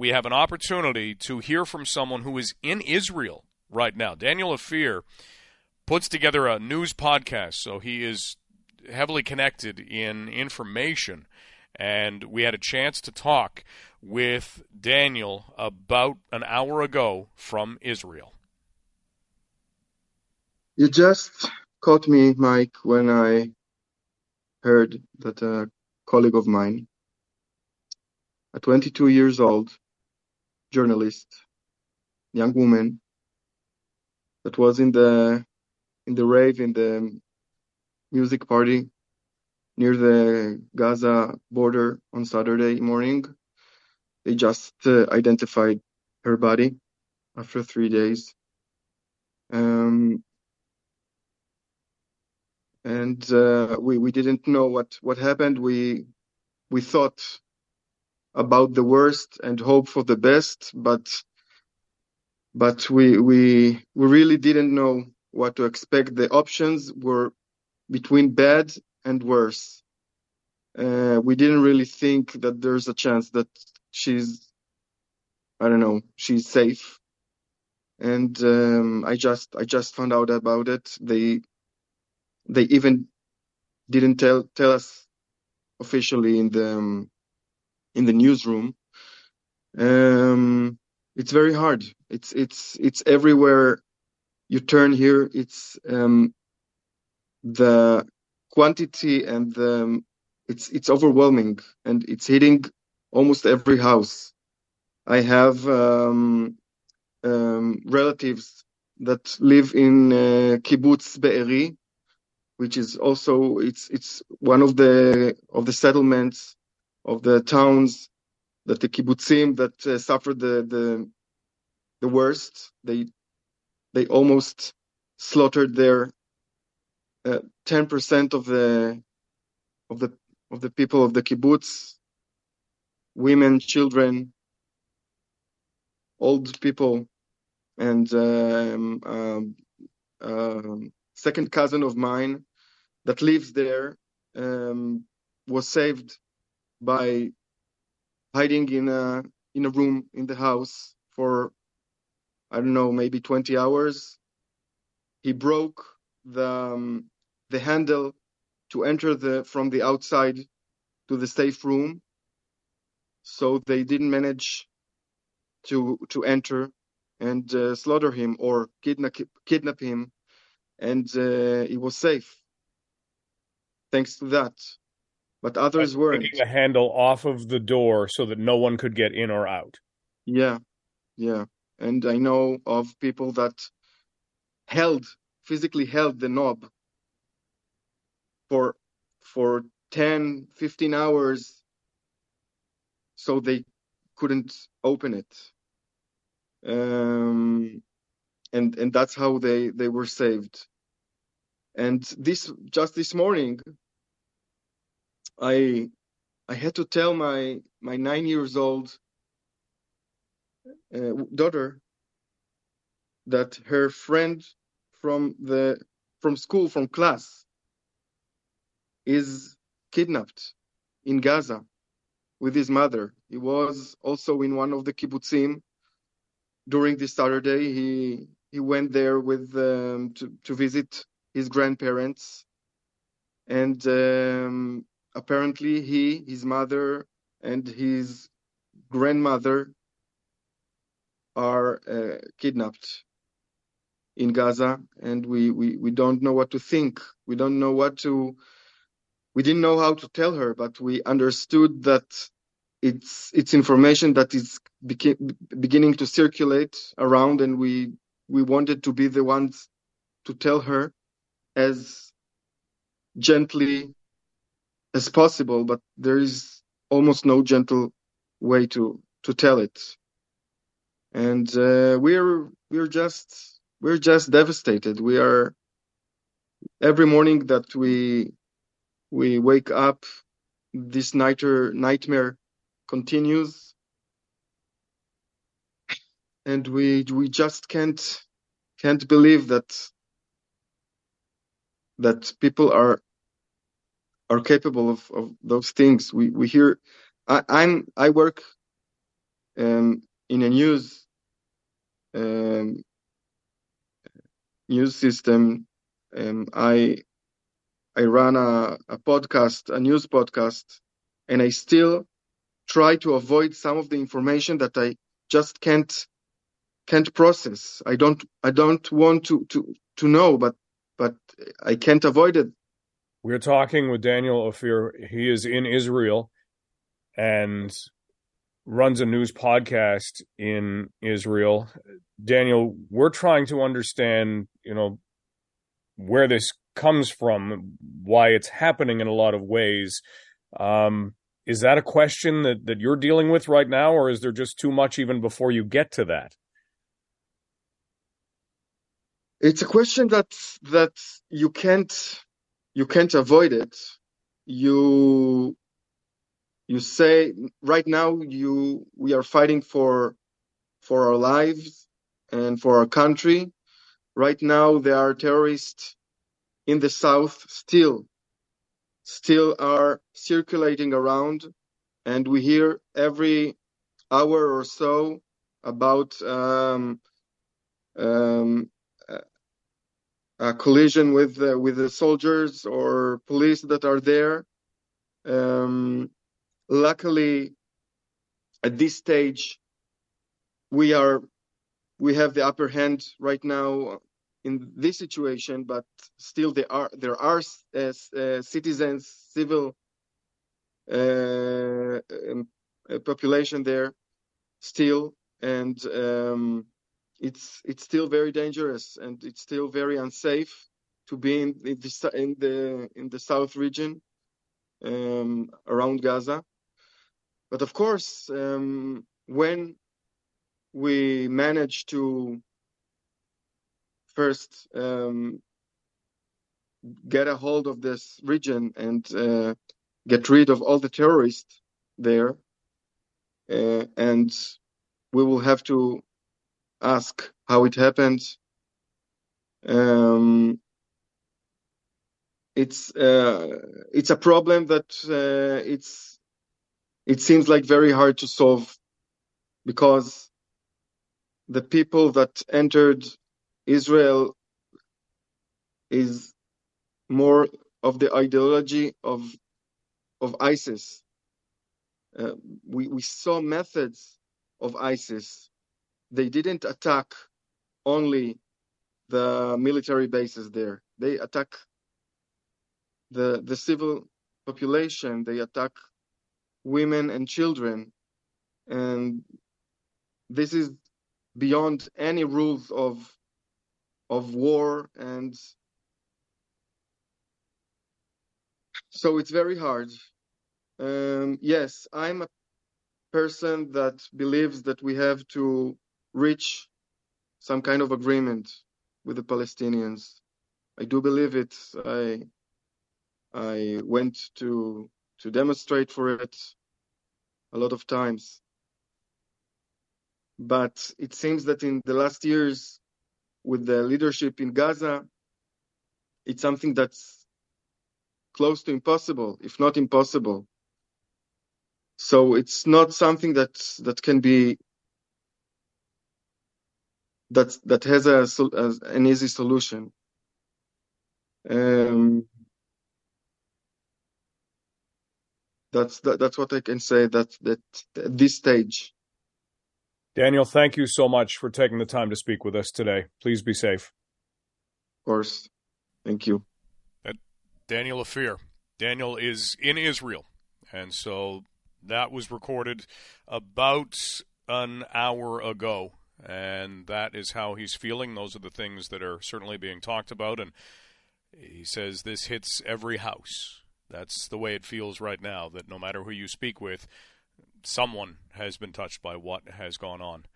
we have an opportunity to hear from someone who is in Israel right now. Daniel Ofir puts together a news podcast, so he is heavily connected in information. And we had a chance to talk with Daniel about an hour ago from Israel. You just caught me, Mike, when I heard that a colleague of mine, a 22 years old journalist, young woman, that was in the in the rave in the music party near the Gaza border on Saturday morning. They just uh, identified her body after three days. Um, and uh, we we didn't know what what happened. We we thought about the worst and hope for the best, but but we we we really didn't know what to expect. The options were between bad and worse. Uh, we didn't really think that there's a chance that she's I don't know she's safe. And um, I just I just found out about it. They they even didn't tell tell us officially in the um, in the newsroom. Um, it's very hard. It's it's it's everywhere you turn here. It's um, the quantity and the it's it's overwhelming and it's hitting almost every house. I have um, um, relatives that live in uh, kibbutz Be'eri, which is also it's it's one of the of the settlements of the towns that the kibbutzim that uh, suffered the the the worst. They they almost slaughtered their uh, ten percent of the of the of the people of the kibbutz, women, children, old people, and um, um, um, second cousin of mine that lives there um, was saved by hiding in a in a room in the house for I don't know maybe 20 hours. He broke the um, the handle to enter the from the outside to the safe room, so they didn't manage to to enter and uh, slaughter him or kidnap kidnap him, and uh, he was safe thanks to that. But others weren't. Taking the handle off of the door so that no one could get in or out. Yeah, yeah. And I know of people that held, physically held the knob for for 10, 15 hours so they couldn't open it. Um, and and that's how they they were saved. And this just this morning, I I had to tell my my nine years old uh, daughter that her friend from the from school from class is kidnapped in Gaza with his mother. He was also in one of the kibbutzim during this Saturday. He he went there with um, to to visit his grandparents, and um, apparently he, his mother, and his grandmother are uh, kidnapped in Gaza, and we, we, we don't know what to think. We don't know what to. We didn't know how to tell her, but we understood that it's it's information that is beca- beginning to circulate around, and we we wanted to be the ones to tell her as gently as possible, but there is almost no gentle way to to tell it. And uh, we're we're just we're just devastated. We are every morning that we we wake up, this nightmare nightmare continues, and we we just can't can't believe that that people are are capable of, of those things. We we hear. I, I'm I work um, in a news um, news system. Um, I I run a, a podcast, a news podcast, and I still try to avoid some of the information that I just can't can't process. I don't I don't want to to to know, but but I can't avoid it. We're talking with Daniel Ofir. He is in Israel and runs a news podcast in Israel. Daniel, we're trying to understand, you know, where this comes from, why it's happening in a lot of ways. Um, is that a question that, that you're dealing with right now, or is there just too much even before you get to that? It's a question that that you can't you can't avoid it. You you say right now you we are fighting for for our lives and for our country. Right now there are terrorists in the south still still are circulating around and we hear every hour or so about um, um, collision with uh, with the soldiers or police that are there. Um, luckily, at this stage, we are we have the upper hand right now in this situation, but still there are there are uh, uh, citizens, civil uh, um, population there still, and um, it's it's still very dangerous and it's still very unsafe to be in, in the in the in the south region um, around Gaza. But of course, um, when we manage to first um, get a hold of this region and uh, get rid of all the terrorists there, uh, and we will have to ask how it happened. Um, it's uh, it's a problem that uh, it's it seems like very hard to solve because the people that entered Israel is more of the ideology of of ISIS. Uh, we we saw methods of ISIS they didn't attack only the military bases there. They attack the the civil population. They attack women and children, and this is beyond any rules of of war and so it's very hard um, yes i'm a person that believes that we have to reach some kind of agreement with the Palestinians. I do believe it. I I went to to demonstrate for it a lot of times. But it seems that in the last years, with the leadership in Gaza, it's something that's close to impossible, if not impossible. So it's not something that that can be that that has a, a an easy solution. Um, that's that, that's what I can say. That that at this stage. Daniel, thank you so much for taking the time to speak with us today. Please be safe. Of course, thank you. Daniel Ofir. Daniel is in Israel, and so that was recorded about an hour ago and that is how he's feeling. Those are the things that are certainly being talked about, and he says this hits every house. That's the way it feels right now. That no matter who you speak with, someone has been touched by what has gone on.